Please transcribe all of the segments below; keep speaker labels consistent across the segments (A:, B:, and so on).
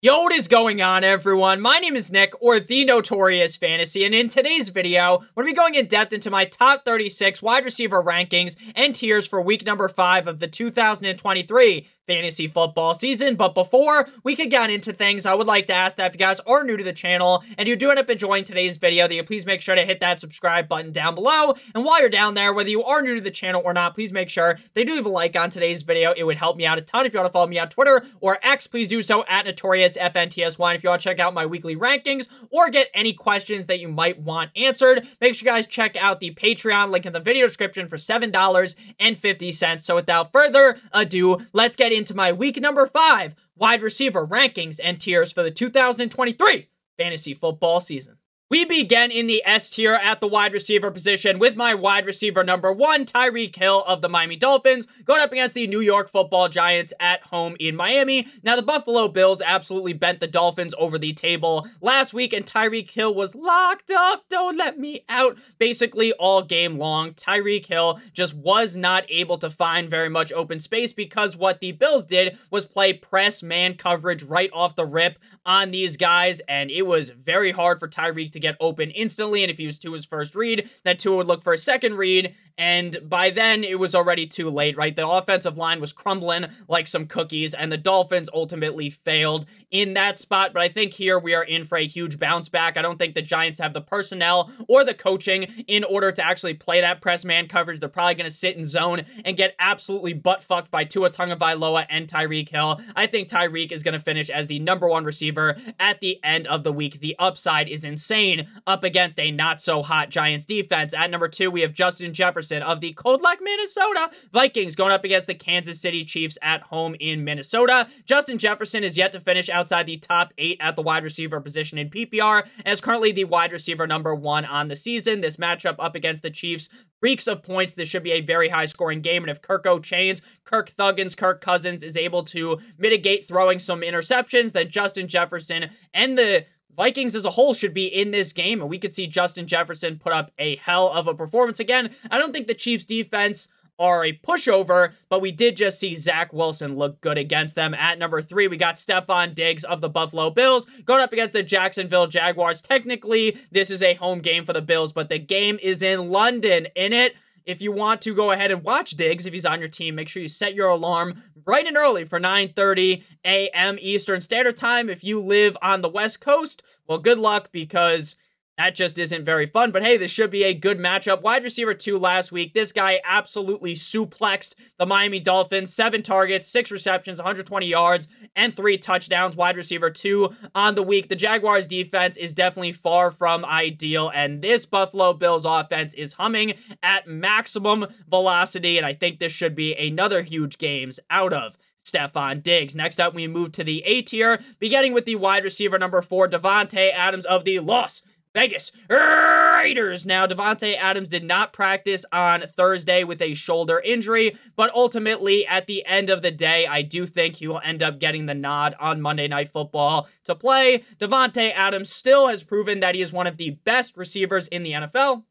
A: Yo, what is going on, everyone? My name is Nick, or The Notorious Fantasy, and in today's video, we're going to be going in depth into my top 36 wide receiver rankings and tiers for week number 5 of the 2023 fantasy football season. But before we could get into things, I would like to ask that if you guys are new to the channel and you do end up enjoying today's video, that you please make sure to hit that subscribe button down below. And while you're down there, whether you are new to the channel or not, please make sure they do leave a like on today's video. It would help me out a ton. If you want to follow me on Twitter or X, please do so at Notorious FNTSY. If you want to check out my weekly rankings or get any questions that you might want answered, make sure you guys check out the Patreon link in the video description for $7.50. So without further ado, let's get into my week number five wide receiver rankings and tiers for the 2023 fantasy football season. We begin in the S tier at the wide receiver position with my wide receiver number one, Tyreek Hill of the Miami Dolphins, going up against the New York football Giants at home in Miami. Now, the Buffalo Bills absolutely bent the Dolphins over the table last week, and Tyreek Hill was locked up. Don't let me out. Basically, all game long, Tyreek Hill just was not able to find very much open space because what the Bills did was play press man coverage right off the rip on these guys, and it was very hard for Tyreek to to get open instantly. And if he was to his first read, that Tua would look for a second read. And by then, it was already too late, right? The offensive line was crumbling like some cookies, and the Dolphins ultimately failed in that spot. But I think here we are in for a huge bounce back. I don't think the Giants have the personnel or the coaching in order to actually play that press man coverage. They're probably going to sit in zone and get absolutely butt fucked by Tua Tagovailoa and Tyreek Hill. I think Tyreek is going to finish as the number one receiver at the end of the week. The upside is insane up against a not so hot Giants defense. At number two, we have Justin Jefferson of the Cold Lake, Minnesota Vikings going up against the Kansas City Chiefs at home in Minnesota. Justin Jefferson is yet to finish outside the top eight at the wide receiver position in PPR, as currently the wide receiver number one on the season. This matchup up against the Chiefs reeks of points. This should be a very high scoring game. And if Kirko chains, Kirk Thuggins, Kirk Cousins is able to mitigate throwing some interceptions, then Justin Jefferson and the Vikings as a whole should be in this game, and we could see Justin Jefferson put up a hell of a performance again. I don't think the Chiefs' defense are a pushover, but we did just see Zach Wilson look good against them. At number three, we got Stefon Diggs of the Buffalo Bills going up against the Jacksonville Jaguars. Technically, this is a home game for the Bills, but the game is in London. In it, if you want to go ahead and watch Diggs, if he's on your team, make sure you set your alarm bright and early for 9:30 a.m. Eastern Standard Time. If you live on the West Coast, well, good luck because that just isn't very fun. But hey, this should be a good matchup. Wide receiver two last week. This guy absolutely suplexed the Miami Dolphins. Seven targets, six receptions, 120 yards, and three touchdowns. Wide receiver two on the week. The Jaguars defense is definitely far from ideal. And this Buffalo Bills offense is humming at maximum velocity. And I think this should be another huge games out of Stefon Diggs. Next up, we move to the A tier, beginning with the wide receiver number four, Davante Adams of the Los Vegas Raiders. Now, Davante Adams did not practice on Thursday with a shoulder injury, but ultimately, at the end of the day, I do think he will end up getting the nod on Monday Night Football to play. Davante Adams still has proven that he is one of the best receivers in the NFL.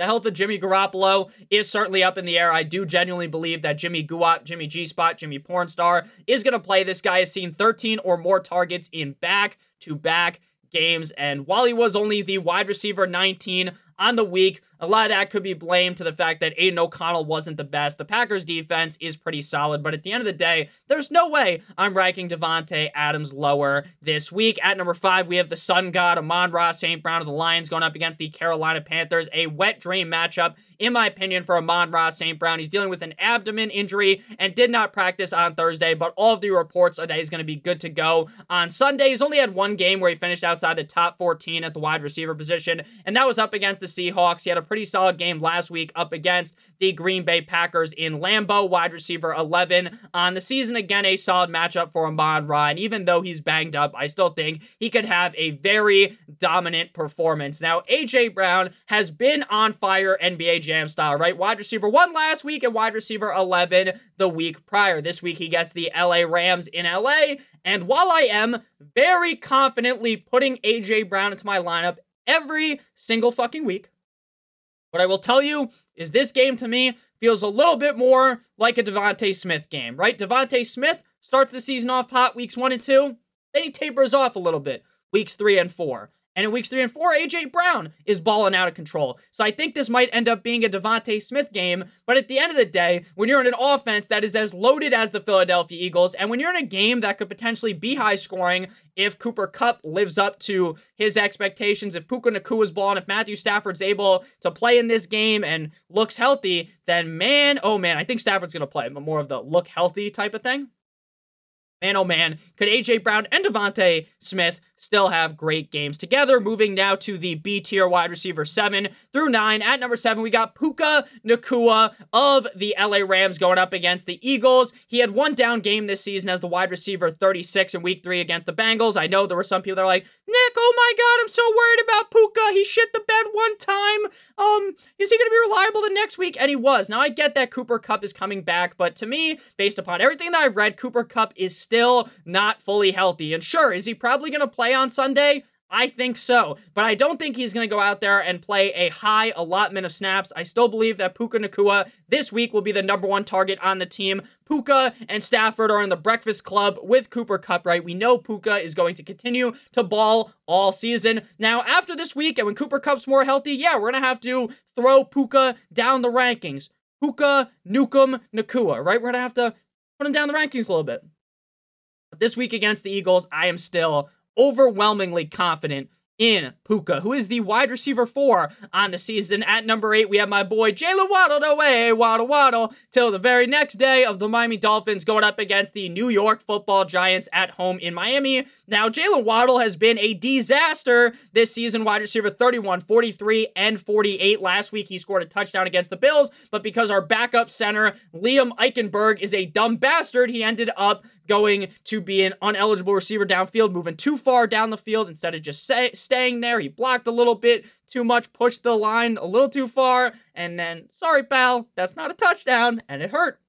A: The health of Jimmy Garoppolo is certainly up in the air. I do genuinely believe that Jimmy Guap, Jimmy G Spot, Jimmy Pornstar is going to play. This guy has seen 13 or more targets in back to back games. And while he was only the wide receiver 19 on the week, a lot of that could be blamed to the fact that Aidan O'Connell wasn't the best. The Packers defense is pretty solid, but at the end of the day, there's no way I'm ranking Davante Adams lower this week. At number five, we have the Sun God, Amon Ra St. Brown of the Lions going up against the Carolina Panthers. A wet dream matchup, in my opinion, for Amon Ra St. Brown. He's dealing with an abdomen injury and did not practice on Thursday, but all of the reports are that he's going to be good to go on Sunday. He's only had one game where he finished outside the top 14 at the wide receiver position, and that was up against the Seahawks. He had a pretty solid game last week up against the Green Bay Packers in Lambeau, wide receiver 11 on the season. Again, a solid matchup for Amon Ra. And even though he's banged up, I still think he could have a very dominant performance. Now, AJ Brown has been on fire NBA Jam style, right? Wide receiver one last week and wide receiver 11 the week prior. This week he gets the LA Rams in LA. And while I am very confidently putting AJ Brown into my lineup every single fucking week, what I will tell you is this game to me feels a little bit more like a DeVonta Smith game, right? DeVonta Smith starts the season off hot weeks one and two. Then he tapers off a little bit, weeks three and four. And in weeks three and four, AJ Brown is balling out of control. So I think this might end up being a DeVonta Smith game. But at the end of the day, when you're in an offense that is as loaded as the Philadelphia Eagles, and when you're in a game that could potentially be high scoring if Cooper Kupp lives up to his expectations, if Puka Nacua is balling, if Matthew Stafford's able to play in this game and looks healthy, then man, oh man, I think Stafford's going to play, more of the look healthy type of thing. Man, oh man, could AJ Brown and DeVonta Smith still have great games together. Moving now to the B tier wide receiver seven through nine. At number seven, we got Puka Nacua of the LA Rams going up against the Eagles. He had one down game this season as the wide receiver 36 in week three against the Bengals. I know there were some people that are like, Nick, oh my God, I'm so worried about Puka. He shit the bed one time. Um, is he going to be reliable the next week? And he was. Now, I get that Cooper Kupp is coming back, but to me, based upon everything that I've read, Cooper Kupp is still not fully healthy. And sure, is he probably going to play on Sunday? I think so, but I don't think he's going to go out there and play a high allotment of snaps. I still believe that Puka Nacua this week will be the number one target on the team. Puka and Stafford are in the breakfast club with Cooper Kupp, right? We know Puka is going to continue to ball all season. Now, after this week, and when Cooper Kupp's more healthy, yeah, we're going to have to throw Puka down the rankings. Puka, Nukem, Nacua, right? We're going to have to put him down the rankings a little bit. But this week against the Eagles, I am still overwhelmingly confident in Puka, who is the wide receiver four on the season. At number eight, we have my boy Jaylen Waddle away, Waddle Waddle, till the very next day of the Miami Dolphins going up against the New York football giants at home in Miami. Now, Jaylen Waddle has been a disaster this season, wide receiver 31, 43, and 48. Last week, he scored a touchdown against the Bills, but because our backup center, Liam Eichenberg, is a dumb bastard, he ended up going to be an uneligible receiver downfield, moving too far down the field instead of just say, staying there. He blocked a little bit too much, pushed the line a little too far, and then, sorry, pal, that's not a touchdown, and it hurt.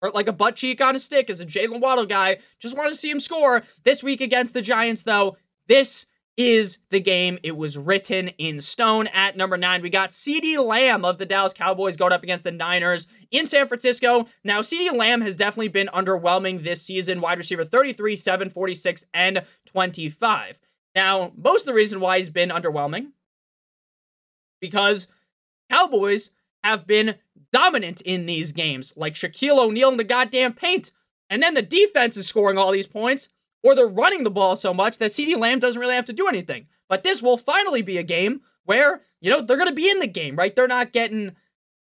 A: Hurt like a butt cheek on a stick as a Jaylen Waddle guy. Just want to see him score. This week against the Giants, though, this is the game. It was written in stone. At number nine, we got CeeDee Lamb of the Dallas Cowboys going up against the Niners in San Francisco. Now, CeeDee Lamb has definitely been underwhelming this season. Wide receiver 33, 7, 46, and 25. Now, most of the reason why he's been underwhelming because Cowboys have been dominant in these games, like Shaquille O'Neal in the goddamn paint. And then the defense is scoring all these points or they're running the ball so much that CeeDee Lamb doesn't really have to do anything. But this will finally be a game where, you know, they're going to be in the game, right? They're not getting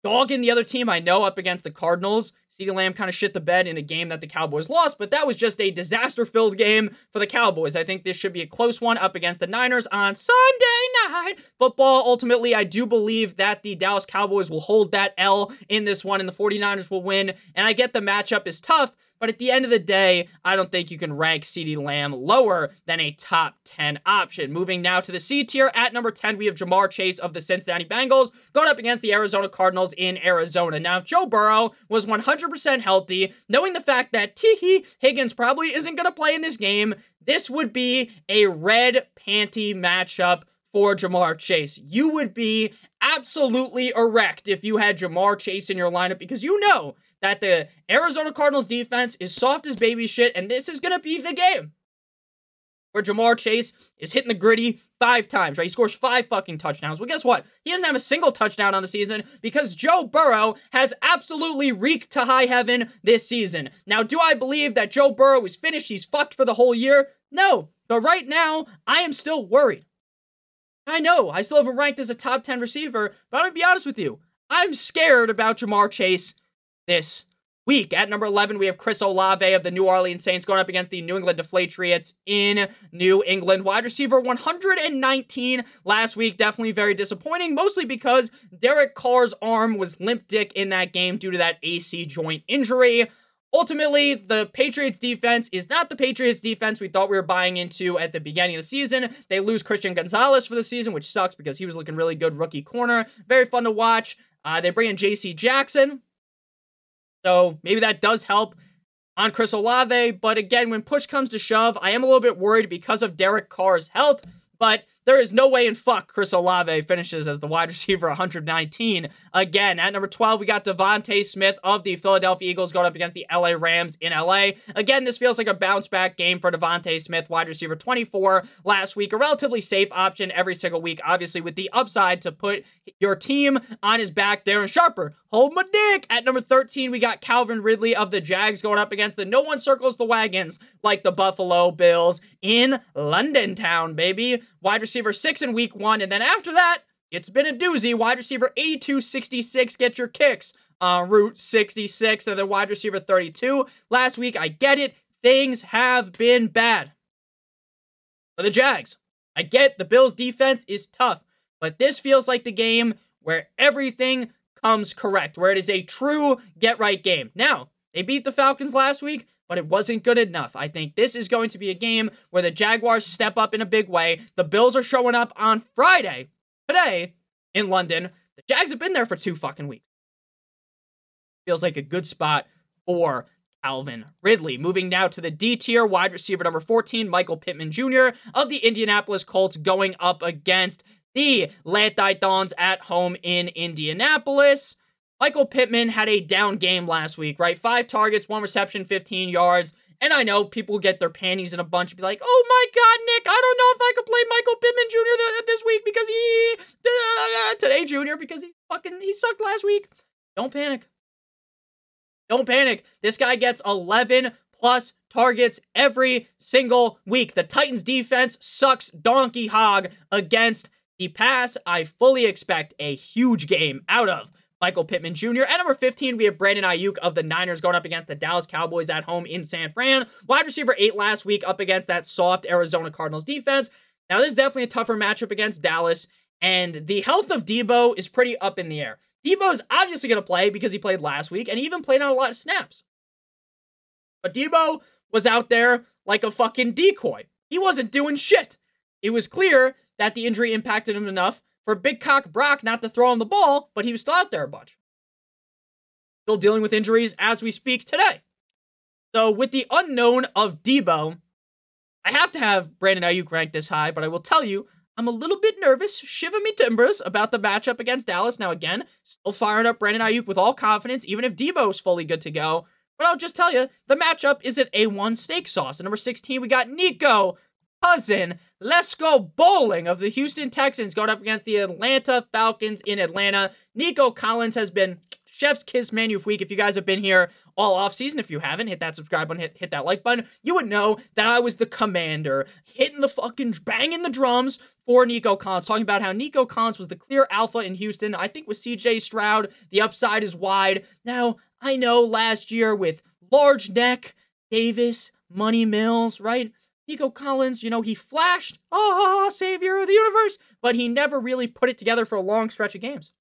A: dogging the other team. I know up against the Cardinals, CeeDee Lamb kind of shit the bed in a game that the Cowboys lost, but that was just a disaster filled game for the Cowboys. I think this should be a close one up against the Niners on Sunday night football. Ultimately, I do believe that the Dallas Cowboys will hold that L in this one and the 49ers will win. And I get the matchup is tough, but at the end of the day, I don't think you can rank CeeDee Lamb lower than a top 10 option. Moving now to the C tier. At number 10, we have Ja'Marr Chase of the Cincinnati Bengals going up against the Arizona Cardinals in Arizona. Now, if Joe Burrow was 100% healthy, knowing the fact that Tee Higgins probably isn't going to play in this game, this would be a red panty matchup for Ja'Marr Chase. You would be absolutely erect if you had Ja'Marr Chase in your lineup because you know that the Arizona Cardinals defense is soft as baby shit, and this is going to be the game where Ja'Marr Chase is hitting the gritty five times, right? He scores five fucking touchdowns. Well, guess what? He doesn't have a single touchdown on the season because Joe Burrow has absolutely reeked to high heaven this season. Now, do I believe that Joe Burrow is finished? He's fucked for the whole year? No. But right now, I am still worried. I know, I still have him ranked as a top 10 receiver, but I'm gonna be honest with you. I'm scared about Ja'Marr Chase this week. At number 11, we have Chris Olave of the New Orleans Saints going up against the New England Deflatriots in New England. Wide receiver 119 last week. Definitely very disappointing, mostly because Derek Carr's arm was limp dick in that game due to that AC joint injury. Ultimately, the Patriots defense is not the Patriots defense we thought we were buying into at the beginning of the season. They lose Christian Gonzalez for the season, which sucks because he was looking really good rookie corner. Very fun to watch. Uh, they bring in J.C. Jackson, so maybe that does help on Chris Olave. But again, when push comes to shove, I am a little bit worried because of Derek Carr's health. but there is no way in fuck Chris Olave finishes as the wide receiver 119 again. At number 12, we got DeVonta Smith of the Philadelphia Eagles going up against the LA Rams in LA. Again, this feels like a bounce back game for DeVonta Smith, wide receiver 24 last week. A relatively safe option every single week, obviously, with the upside to put your team on his back. Darren Sharper, hold my dick. At number 13, we got Calvin Ridley of the Jags going up against the no one circles the wagons like the Buffalo Bills in London town, baby wide receiver six in week one. And then after that, it's been a doozy. Wide receiver 8266, get your kicks on Route 66. And then wide receiver 32. Last week, I get it. Things have been bad for the Jags. I get the Bills' defense is tough, but this feels like the game where everything comes correct, where it is a true get right game. Now, they beat the Falcons last week but it wasn't good enough. I think this is going to be a game where the Jaguars step up in a big way. The Bills are showing up on Friday, today, in London. The Jags have been there for two fucking weeks. Feels like a good spot for Calvin Ridley. Moving now to the D tier, wide receiver number 14, Michael Pittman Jr. of the Indianapolis Colts going up against the Les Titans at home in Indianapolis. Michael Pittman had a down game last week, right? Five targets, one reception, 15 yards. And I know people get their panties in a bunch and be like, oh my God, Nick, I don't know if I could play Michael Pittman Jr. this week because he, today Jr. because he fucking, he sucked last week. Don't panic. Don't panic. This guy gets 11 plus targets every single week. The Titans defense sucks donkey hog against the pass. I fully expect a huge game out of Michael Pittman Jr. At number 15, we have Brandon Aiyuk of the Niners going up against the Dallas Cowboys at home in San Fran. Wide receiver 8 last week up against that soft Arizona Cardinals defense. Now, this is definitely a tougher matchup against Dallas, and the health of Deebo is pretty up in the air. Deebo is obviously going to play because he played last week, and he even played on a lot of snaps. But Deebo was out there like a fucking decoy. He wasn't doing shit. It was clear that the injury impacted him enough for Big Cock Brock not to throw him the ball, but he was still out there a bunch. Still dealing with injuries as we speak today. So, with the unknown of Deebo, I have to have Brandon Aiyuk ranked this high, but I will tell you, I'm a little bit nervous, shiver me timbers, about the matchup against Dallas. Now, again, still firing up Brandon Aiyuk with all confidence, even if Deebo's fully good to go. But I'll just tell you, the matchup is an A1 steak sauce. At number 16, we got Nico cousin, let's go bowling of the Houston Texans going up against the Atlanta Falcons in Atlanta. Nico Collins has been Chef's Kiss Menu Week. If you guys have been here all off season, if you haven't, hit that subscribe button, hit, hit that like button. You would know that I was the commander, hitting the fucking banging the drums for Nico Collins, talking about how Nico Collins was the clear alpha in Houston. I think with CJ Stroud, the upside is wide. Now, I know last year with large neck, Davis, Money Mills, right? Nico Collins, you know, he flashed, ah, oh, savior of the universe, but he never really put it together for a long stretch of games.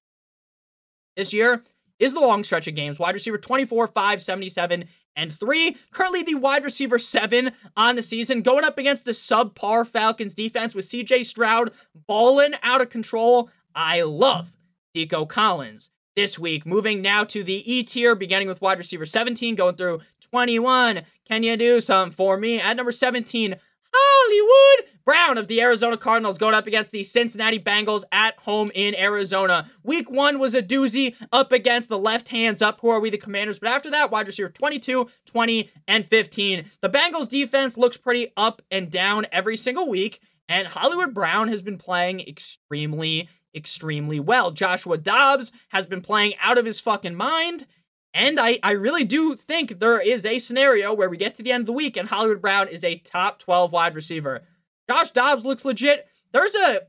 A: This year is the long stretch of games. Wide receiver 24, 5, 77, and 3. Currently the wide receiver 7 on the season, going up against a subpar Falcons defense with CJ Stroud balling out of control. I love Nico Collins this week. Moving now to the E tier, beginning with wide receiver 17, going through 21. Can you do something for me? At number 17, Hollywood Brown of the Arizona Cardinals going up against the Cincinnati Bengals at home in Arizona. Week one was a doozy up against the left hands up. Who are we, the commanders? But after that, wide receiver 22, 20, and 15. The Bengals defense looks pretty up and down every single week. And Hollywood Brown has been playing extremely, extremely well. Joshua Dobbs has been playing out of his fucking mind. And I, I really do think there is a scenario where we get to the end of the week and Hollywood Brown is a top 12 wide receiver. Josh Dobbs looks legit. There's a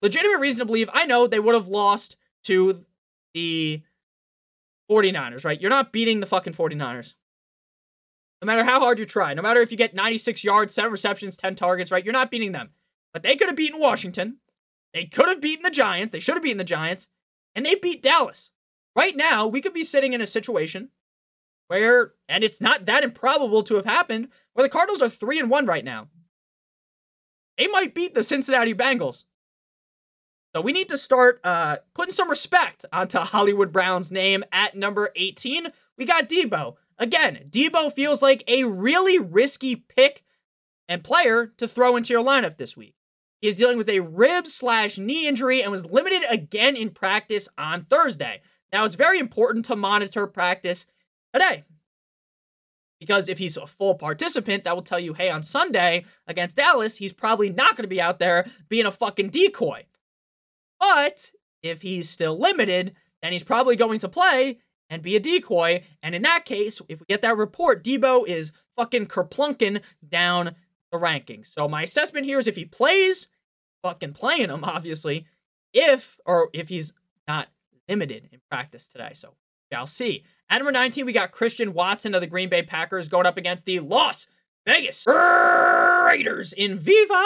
A: legitimate reason to believe, I know they would have lost to the 49ers, right? You're not beating the fucking 49ers. No matter how hard you try, no matter if you get 96 yards, 7 receptions, 10 targets, right? You're not beating them. But they could have beaten Washington. They could have beaten the Giants. They should have beaten the Giants. And they beat Dallas. Right now, we could be sitting in a situation where, and it's not that improbable to have happened, where the Cardinals are 3 and 1 right now. They might beat the Cincinnati Bengals. So we need to start uh, putting some respect onto Hollywood Brown's name at number 18. We got Deebo. Again, Deebo feels like a really risky pick and player to throw into your lineup this week. He is dealing with a rib slash knee injury and was limited again in practice on Thursday. Now, it's very important to monitor practice today. Because if he's a full participant, that will tell you, hey, on Sunday against Dallas, he's probably not going to be out there being a fucking decoy. But if he's still limited, then he's probably going to play and be a decoy. And in that case, if we get that report, Deebo is fucking kerplunking down the rankings. So my assessment here is if he plays, fucking playing him, obviously. If, or if he's not limited in practice today. So shall see. At number 19, we got Christian Watson of the Green Bay Packers going up against the Las Vegas Raiders in Viva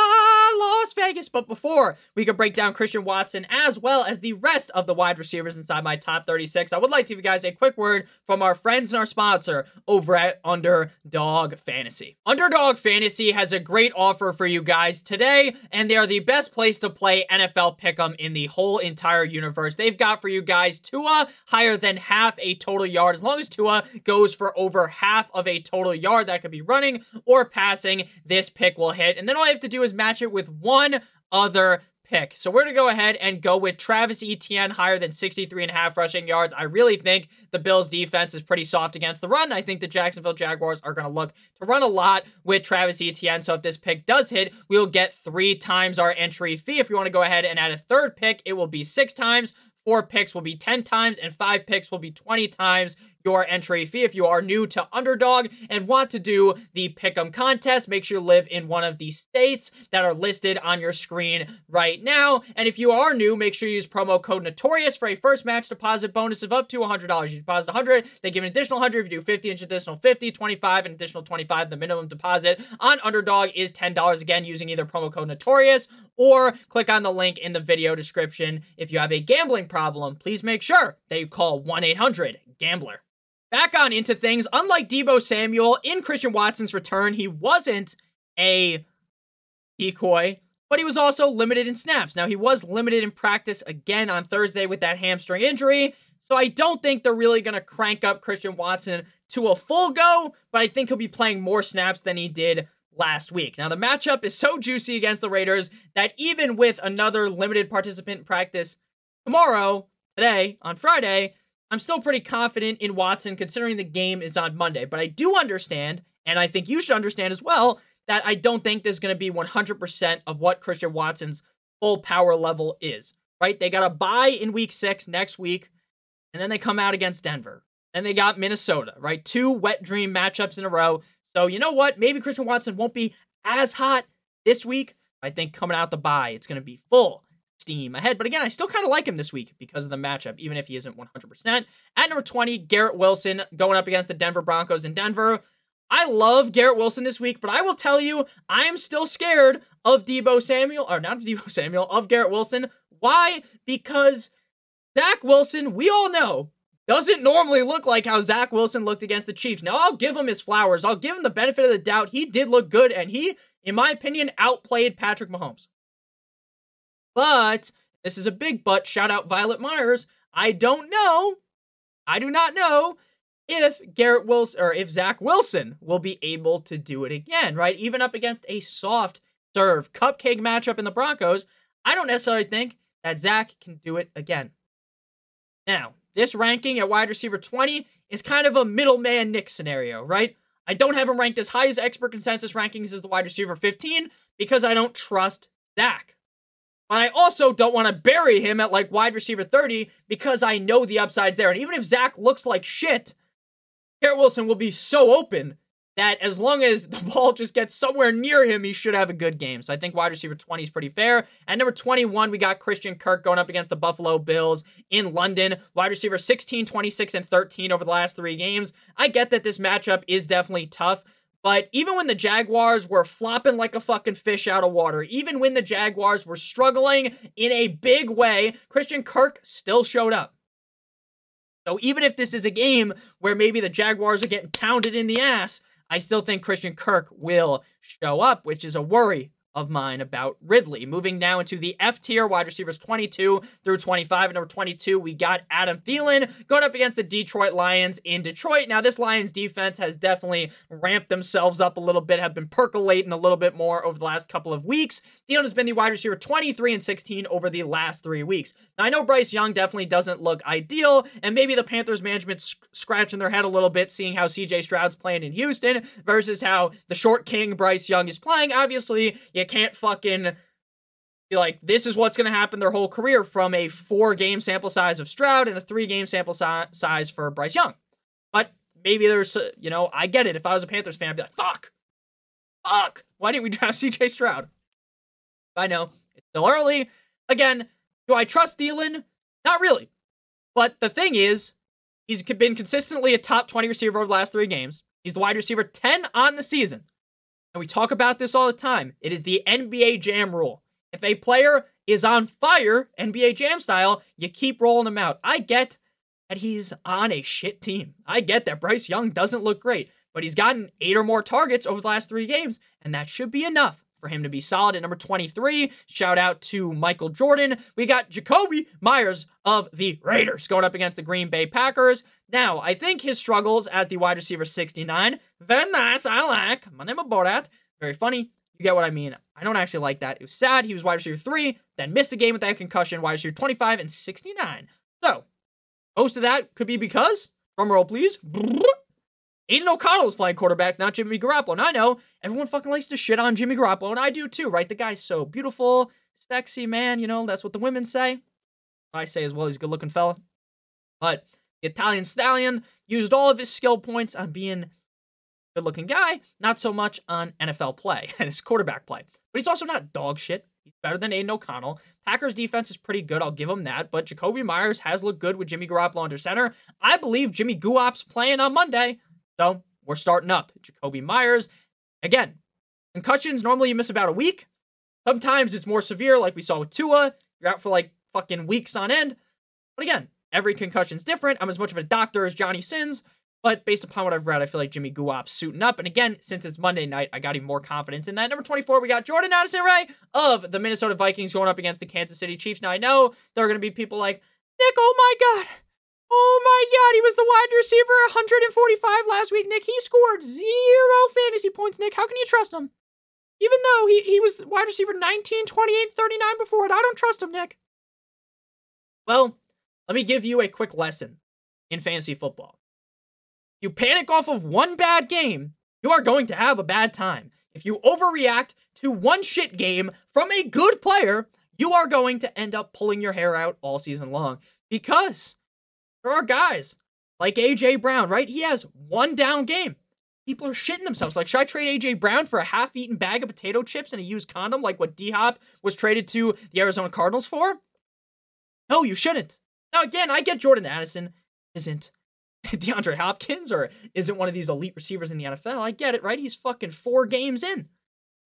A: Las Vegas. But before we could break down Christian Watson as well as the rest of the wide receivers inside my top 36, I would like to give you guys a quick word from our friends and our sponsor over at Underdog Fantasy. Underdog Fantasy has a great offer for you guys today, and they are the best place to play NFL Pick'em in the whole entire universe. They've got for you guys Tua higher than half a total yard. As long as Tua goes for over half of a total yard, that could be running or passing, this pick will hit. And then all I have to do is match it with one other pick. So we're going to go ahead and go with Travis Etienne higher than 63 and a half rushing yards. I really think the Bills defense is pretty soft against the run. I think the Jacksonville Jaguars are going to look to run a lot with Travis Etienne. So if this pick does hit, we'll get three times our entry fee. If you want to go ahead and add a third pick, it will be six times. Four picks will be 10 times, and five picks will be 20 times your entry fee. If you are new to Underdog and want to do the Pick'em contest, make sure you live in one of the states that are listed on your screen right now. And if you are new, make sure you use promo code Notorious for a first match deposit bonus of up to $100. You deposit 100, they give an additional 100. If you do 50, an additional 50, 25, an additional 25. The minimum deposit on Underdog is $10. Again, using either promo code Notorious or click on the link in the video description. If you have a gambling problem, please make sure that you call 1 800 Gambler. Back on into things, unlike Deebo Samuel, in Christian Watson's return, he wasn't a decoy, but he was also limited in snaps. Now, he was limited in practice again on Thursday with that hamstring injury, so I don't think they're really going to crank up Christian Watson to a full go, but I think he'll be playing more snaps than he did last week. Now, the matchup is so juicy against the Raiders that even with another limited participant practice tomorrow, today, on Friday, I'm still pretty confident in Watson considering the game is on Monday. But I do understand, and I think you should understand as well, that I don't think there's going to be 100% of what Christian Watson's full power level is, right? They got a bye in week six next week, and then they come out against Denver. And they got Minnesota, right? Two wet dream matchups in a row. So, you know what? Maybe Christian Watson won't be as hot this week. I think coming out the bye, it's going to be full steam ahead. But again, I still kind of like him this week because of the matchup, even if he isn't 100%. At number 20, Garrett Wilson going up against the Denver Broncos in Denver. I love Garrett Wilson this week, but I will tell you, I am still scared of Deebo Samuel, or not Deebo Samuel, of Garrett Wilson. Why? Because Zach Wilson, we all know, doesn't normally look like how Zach Wilson looked against the Chiefs. Now, I'll give him his flowers. I'll give him the benefit of the doubt. He did look good, and he, in my opinion, outplayed Patrick Mahomes. But this is a big but. Shout out Violet Myers. I don't know. I do not know if Garrett Wilson or if Zach Wilson will be able to do it again, right? Even up against a soft serve cupcake matchup in the Broncos, I don't necessarily think that Zach can do it again. Now, this ranking at wide receiver 20 is kind of a middleman Nick scenario, right? I don't have him ranked as high as expert consensus rankings as the wide receiver 15 because I don't trust Zach. But I also don't want to bury him at like wide receiver 30 because I know the upside's there. And even if Zach looks like shit, Garrett Wilson will be so open that as long as the ball just gets somewhere near him, he should have a good game. So I think wide receiver 20 is pretty fair. At number 21, we got Christian Kirk going up against the Buffalo Bills in London. Wide receiver 16, 26, and 13 over the last three games. I get that this matchup is definitely tough, but even when the Jaguars were flopping like a fucking fish out of water, even when the Jaguars were struggling in a big way, Christian Kirk still showed up. So even if this is a game where maybe the Jaguars are getting pounded in the ass, I still think Christian Kirk will show up, which is a worry of mine about Ridley. Moving now into the F tier, wide receivers 22 through 25. At number 22, we got Adam Thielen going up against the Detroit Lions in Detroit. Now, this Lions defense has definitely ramped themselves up a little bit, have been percolating a little bit more over the last couple of weeks. Thielen has been the wide receiver 23 and 16 over the last three weeks. Now, I know Bryce Young definitely doesn't look ideal, and maybe the Panthers management scratching their head a little bit, seeing how CJ Stroud's playing in Houston versus how the short king Bryce Young is playing. Obviously, you can't fucking be like, this is what's going to happen their whole career from a four game sample size of Stroud and a three game sample si- size for Bryce Young. But maybe there's, uh, you know, I get it. If I was a Panthers fan, I'd be like, fuck, fuck, why didn't we draft CJ Stroud? I know it's still early. Again, do I trust Thielen? Not really. But the thing is, he's been consistently a top 20 receiver over the last three games. He's the wide receiver 10 on the season. And we talk about this all the time. It is the NBA Jam rule. If a player is on fire, NBA Jam style, you keep rolling him out. I get that he's on a shit team. I get that Bryce Young doesn't look great, but he's gotten eight or more targets over the last three games, and that should be enough for him to be solid at number 23. Shout out to Michael Jordan. We got Jakobi Meyers of the Raiders going up against the Green Bay Packers. Now, I think his struggles as the wide receiver 69, very nice, I like. My name is Borat. Very funny. You get what I mean. I don't actually like that. It was sad. He was wide receiver 3, then missed a game with that concussion, wide receiver 25 and 69. So, most of that could be because, drum roll please, Aidan O'Connell is playing quarterback, not Jimmy Garoppolo. And I know everyone fucking likes to shit on Jimmy Garoppolo, and I do too, right? The guy's so beautiful, sexy, man. You know, that's what the women say. I say as well, he's a good looking fella. But the Italian Stallion used all of his skill points on being a good looking guy, not so much on NFL play and his quarterback play. But he's also not dog shit. He's better than Aidan O'Connell. Packers defense is pretty good. I'll give him that. But Jakobi Meyers has looked good with Jimmy Garoppolo under center. I believe Jimmy Guap's playing on Monday. So we're starting up. Jakobi Meyers. Again, concussions, normally you miss about a week. Sometimes it's more severe, like we saw with Tua. You're out for like fucking weeks on end. But again, every concussion's different. I'm as much of a doctor as Johnny Sins, but based upon what I've read, I feel like Jimmy Guap's suiting up. And again, since it's Monday night, I got even more confidence in that. Number 24, we got Jordan Addison Ray of the Minnesota Vikings going up against the Kansas City Chiefs. Now I know there are going to be people like, Nick, oh my God, Oh my god, he was the wide receiver 145 last week, Nick. He scored zero fantasy points, Nick. How can you trust him? Even though he, he was wide receiver 19, 28, 39 before it, I don't trust him, Nick. Well, let me give you a quick lesson in fantasy football. You panic off of one bad game, you are going to have a bad time. If you overreact to one shit game from a good player, you are going to end up pulling your hair out all season long because there are guys like AJ Brown, right? He has one down game. People are shitting themselves. Like, should I trade AJ Brown for a half-eaten bag of potato chips and a used condom, like what D Hop was traded to the Arizona Cardinals for? No, you shouldn't. Now, again, I get Jordan Addison isn't DeAndre Hopkins or isn't one of these elite receivers in the NFL. I get it, right? He's fucking four games in.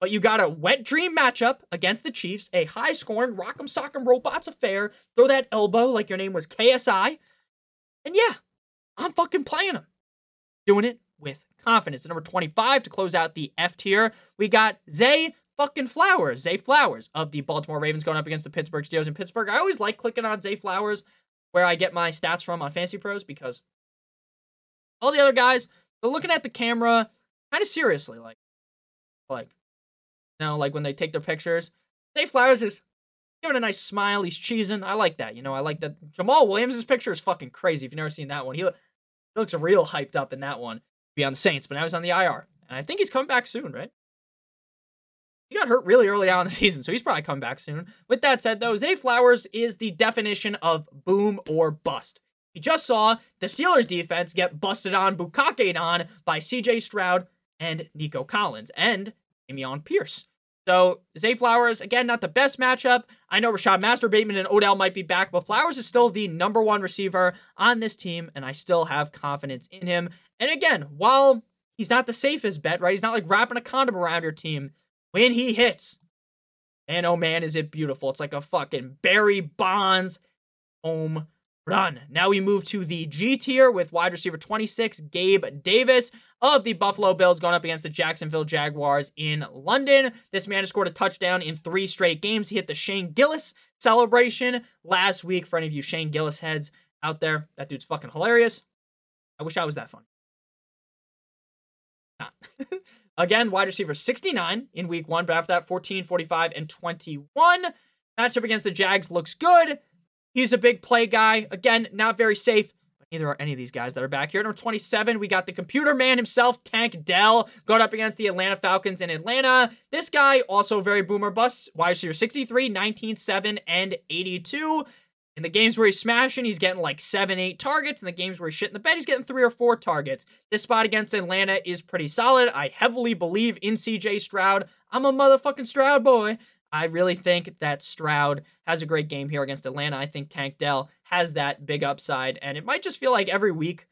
A: But you got a wet dream matchup against the Chiefs, a high scoring, rock'em sock'em robots affair. Throw that elbow like your name was KSI. And yeah, I'm fucking playing him. Doing it with confidence. At number 25 to close out the F tier, we got Zay fucking Flowers. Zay Flowers of the Baltimore Ravens going up against the Pittsburgh Steelers in Pittsburgh. I always like clicking on Zay Flowers where I get my stats from on Fantasy Pros because all the other guys, they're looking at the camera kind of seriously. Like, like, you know, like when they take their pictures. Zay Flowers is giving a nice smile. He's cheesing. I like that. You know, I like that. Jamaal Williams' picture is fucking crazy. If you've never seen that one, he, he looks real hyped up in that one. Be on the Saints, but now he's on the IR, and I think he's coming back soon, right? He got hurt really early on in the season, so he's probably coming back soon. With that said, though, Zay Flowers is the definition of boom or bust. He just saw the Steelers defense get busted on, bukakeed on by CJ Stroud and Nico Collins and Dameon Pierce. So Zay Flowers, again, not the best matchup. I know Rashod Master Bateman and Odell might be back, but Flowers is still the number one receiver on this team, and I still have confidence in him. And again, while he's not the safest bet, right? He's not like wrapping a condom around your team. When he hits, man, oh man, is it beautiful. It's like a fucking Barry Bonds home run. Now we move to the G tier with wide receiver 26, Gabe Davis of the Buffalo Bills going up against the Jacksonville Jaguars in London. This man has scored a touchdown in three straight games. He hit the Shane Gillis celebration last week. For any of you Shane Gillis heads out there, that dude's fucking hilarious. I wish I was that funny. Not. Again, wide receiver 69 in week one, but after that, 14, 45, and 21. Matchup against the Jags looks good. He's a big play guy. Again, not very safe. But neither are any of these guys that are back here. Number 27, we got the computer man himself, Tank Dell, going up against the Atlanta Falcons in Atlanta. This guy, also very boomer bust. Wide receiver 63, 19, 7, and 82. In the games where he's smashing, he's getting like seven, eight targets. In the games where he's shitting the bed, he's getting three or four targets. This spot against Atlanta is pretty solid. I heavily believe in CJ Stroud. I'm a motherfucking Stroud boy. I really think that Stroud has a great game here against Atlanta. I think Tank Dell has that big upside, and it might just feel like every week,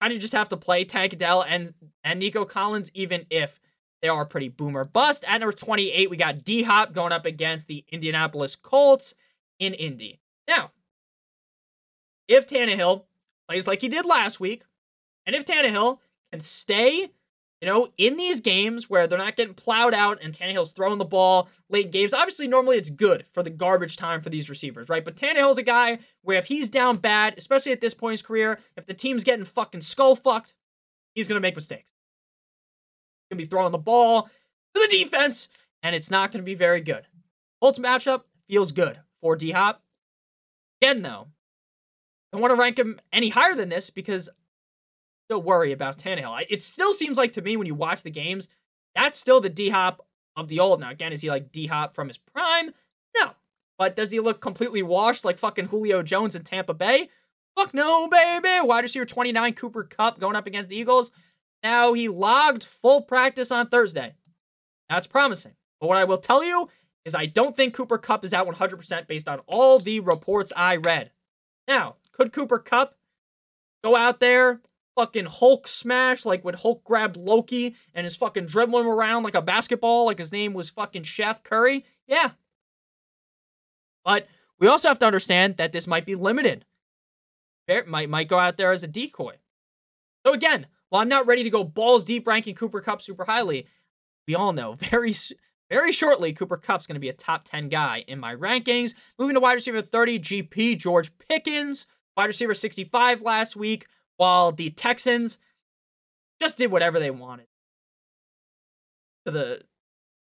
A: kind of just have to play Tank Dell and and Nico Collins, even if they are pretty boomer bust. At number 28, we got D Hop going up against the Indianapolis Colts in Indy. Now, if Tannehill plays like he did last week, and if Tannehill can stay, you know, in these games where they're not getting plowed out and Tannehill's throwing the ball late games, obviously, normally it's good for the garbage time for these receivers, right? But Tannehill's a guy where if he's down bad, especially at this point in his career, if the team's getting fucking skull fucked, he's to make mistakes. He's to be throwing the ball to the defense, and it's not to be very good. Colts matchup feels good for D Hop. Again, though, I don't want to rank him any higher than this because still worry about Tannehill. It still seems like to me when you watch the games, that's still the D Hop of the old. Now, again, is he like D Hop from his prime? No. But does he look completely washed like fucking Julio Jones in Tampa Bay? Fuck no, baby. Wide receiver 29, Cooper Kupp going up against the Eagles. Now, he logged full practice on Thursday. That's promising. But what I will tell you is I don't think Cooper Kupp is out 100% based on all the reports I read. Now, could Cooper Kupp go out there, fucking Hulk smash like when Hulk grabbed Loki and is fucking dribbling him around like a basketball, like his name was fucking Chef Curry? Yeah. But we also have to understand that this might be limited. It might, might go out there as a decoy. So again, while I'm not ready to go balls deep ranking Cooper Kupp super highly, we all know very very shortly, Cooper Kupp's going to be a top 10 guy in my rankings. Moving to wide receiver 30, GP George Pickens, wide receiver 65 last week, while the Texans just did whatever they wanted to the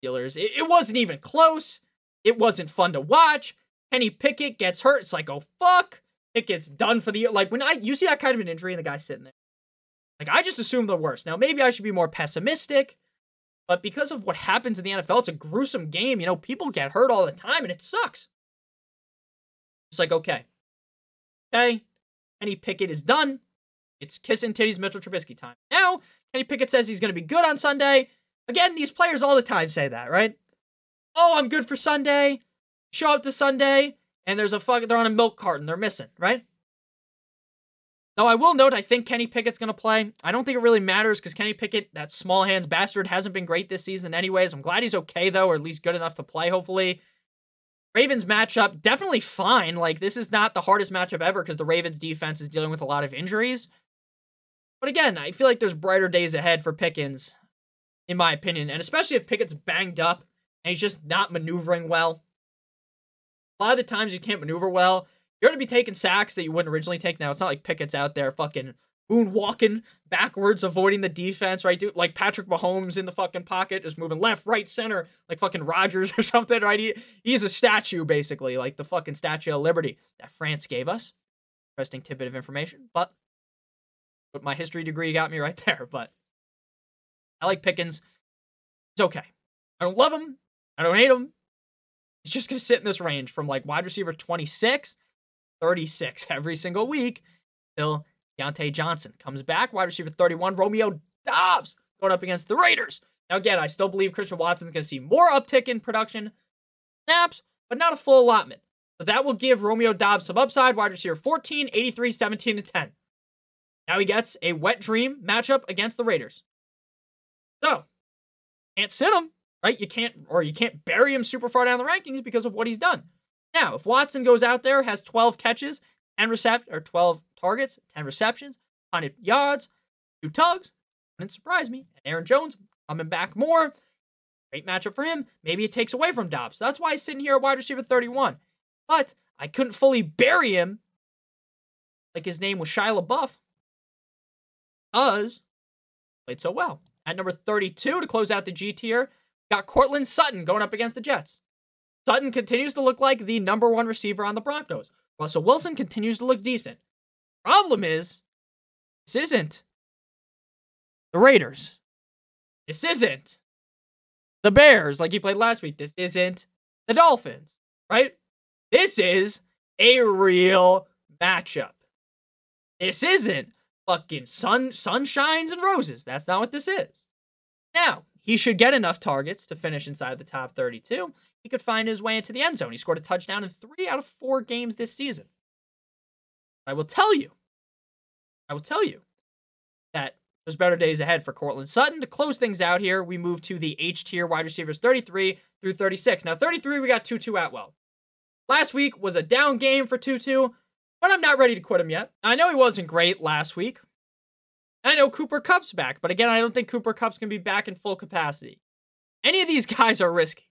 A: Steelers. It, it wasn't even close. It wasn't fun to watch. Kenny Pickett gets hurt. It's like, oh fuck. Pickett's done for the year. Like when I you see that kind of an injury and the guy's sitting there. Like I just assume the worst. Now maybe I should be more pessimistic. But because of what happens in the NFL, it's a gruesome game. You know, people get hurt all the time and it sucks. It's like, okay. Okay. Kenny Pickett is done. It's kissing titties Mitchell Trubisky time. Now, Kenny Pickett says he's going to be good on Sunday. Again, these players all the time say that, right? Oh, I'm good for Sunday. Show up to Sunday, and there's a fuck. They're on a milk carton. They're missing, right? Now, I will note, I think Kenny Pickett's going to play. I don't think it really matters because Kenny Pickett, that small hands bastard, hasn't been great this season, anyways. I'm glad he's okay, though, or at least good enough to play, hopefully. Ravens matchup, definitely fine. Like, this is not the hardest matchup ever because the Ravens defense is dealing with a lot of injuries. But again, I feel like there's brighter days ahead for Pickens, in my opinion. And especially if Pickett's banged up and he's just not maneuvering well. A lot of the times you can't maneuver well, you're going to be taking sacks that you wouldn't originally take. Now, it's not like Pickett's out there fucking moonwalking backwards, avoiding the defense, right? Dude, like Patrick Mahomes in the fucking pocket, just moving left, right, center, like fucking Rodgers or something, right? He, he's a statue, basically, like the fucking Statue of Liberty that France gave us. Interesting tidbit of information, but, but my history degree got me right there. But I like Pickens. It's okay. I don't love him. I don't hate him. He's just going to sit in this range from like wide receiver 26 36 every single week till Diontae Johnson comes back. Wide receiver 31, Romeo Doubs going up against the Raiders. Now, again, I still believe Christian Watson's going to see more uptick in production snaps, but not a full allotment. So that will give Romeo Doubs some upside. Wide receiver 14, 83, 17, to 10. Now he gets a wet dream matchup against the Raiders. So, can't sit him, right? You can't, or you can't bury him super far down the rankings because of what he's done. Now, if Watson goes out there, has 12 catches, 10 recept or 12 targets, 10 receptions, 100 yards, two tugs, Wouldn't surprise me. And Aaron Jones coming back more. Great matchup for him. Maybe it takes away from Doubs. That's why he's sitting here at wide receiver 31. But I couldn't fully bury him like his name was Shia LaBeouf because played so well. At number 32 to close out the G tier, got Courtland Sutton going up against the Jets. Sutton continues to look like the number one receiver on the Broncos. Russell Wilson continues to look decent. Problem is, this isn't the Raiders. This isn't the Bears like he played last week. This isn't the Dolphins, right? This is a real matchup. This isn't fucking sun sunshines and roses. That's not what this is. Now, he should get enough targets to finish inside the top 32. He could find his way into the end zone. He scored a touchdown in three out of four games this season. I will tell you, I will tell you that there's better days ahead for Courtland Sutton. To close things out here, we move to the H tier wide receivers 33 through 36. Now, 33, we got Tutu Atwell. Last week was a down game for Tutu, but I'm not ready to quit him yet. I know he wasn't great last week. I know Cooper Kupp's back, but again, I don't think Cooper Kupp's going to be back in full capacity. Any of these guys are risky.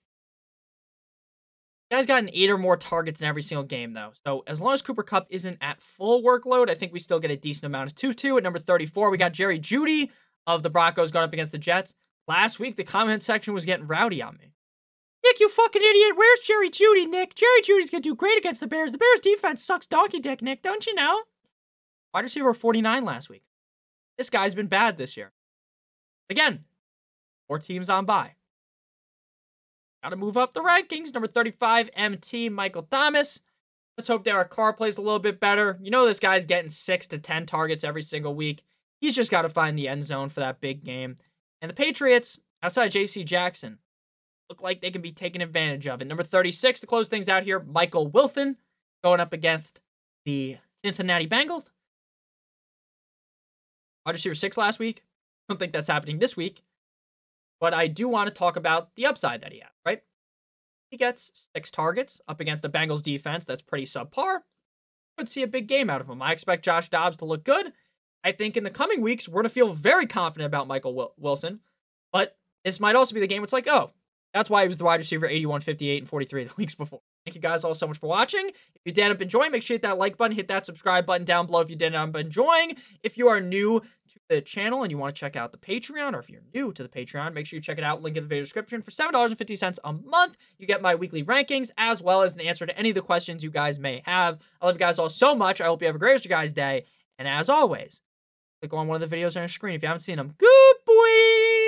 A: Guy's gotten eight or more targets in every single game, though. So as long as Cooper Kupp isn't at full workload, I think we still get a decent amount of Tutu. At number 34, we got Jerry Jeudy of the Broncos going up against the Jets. Last week, the comment section was getting rowdy on me. Nick, you fucking idiot. Where's Jerry Jeudy, Nick? Jerry Jeudy's going to do great against the Bears. The Bears defense sucks donkey dick, Nick. Don't you know? Wide receiver 49 last week. This guy's been bad this year. Again, four teams on bye. Got to move up the rankings. Number 35, MT, Michael Thomas. Let's hope Derek Carr plays a little bit better. You know, this guy's getting six to 10 targets every single week. He's just got to find the end zone for that big game. And the Patriots, outside JC Jackson, look like they can be taken advantage of. And number 36 to close things out here, Michael Wilson going up against the Cincinnati Bengals. Wide receiver six last week. Don't think that's happening this week. But I do want to talk about the upside that he has, right? He gets six targets up against a Bengals defense that's pretty subpar. Could see a big game out of him. I expect Josh Dobbs to look good. I think in the coming weeks, we're going to feel very confident about Michael Wilson. But this might also be the game it's like, oh, that's why he was the wide receiver 81, 58, and 43 the weeks before. Thank you guys all so much for watching. If you did end up enjoying, make sure you hit that like button, hit that subscribe button down below if you did end up enjoying. If you are new to the channel and you want to check out the Patreon, or if you're new to the Patreon, make sure you check it out. Link in the video description. For $7.50 a month, you get my weekly rankings as well as an answer to any of the questions you guys may have. I love you guys all so much. I hope you have a great rest of your guys' day. And as always, click on one of the videos on your screen if you haven't seen them. Good boy!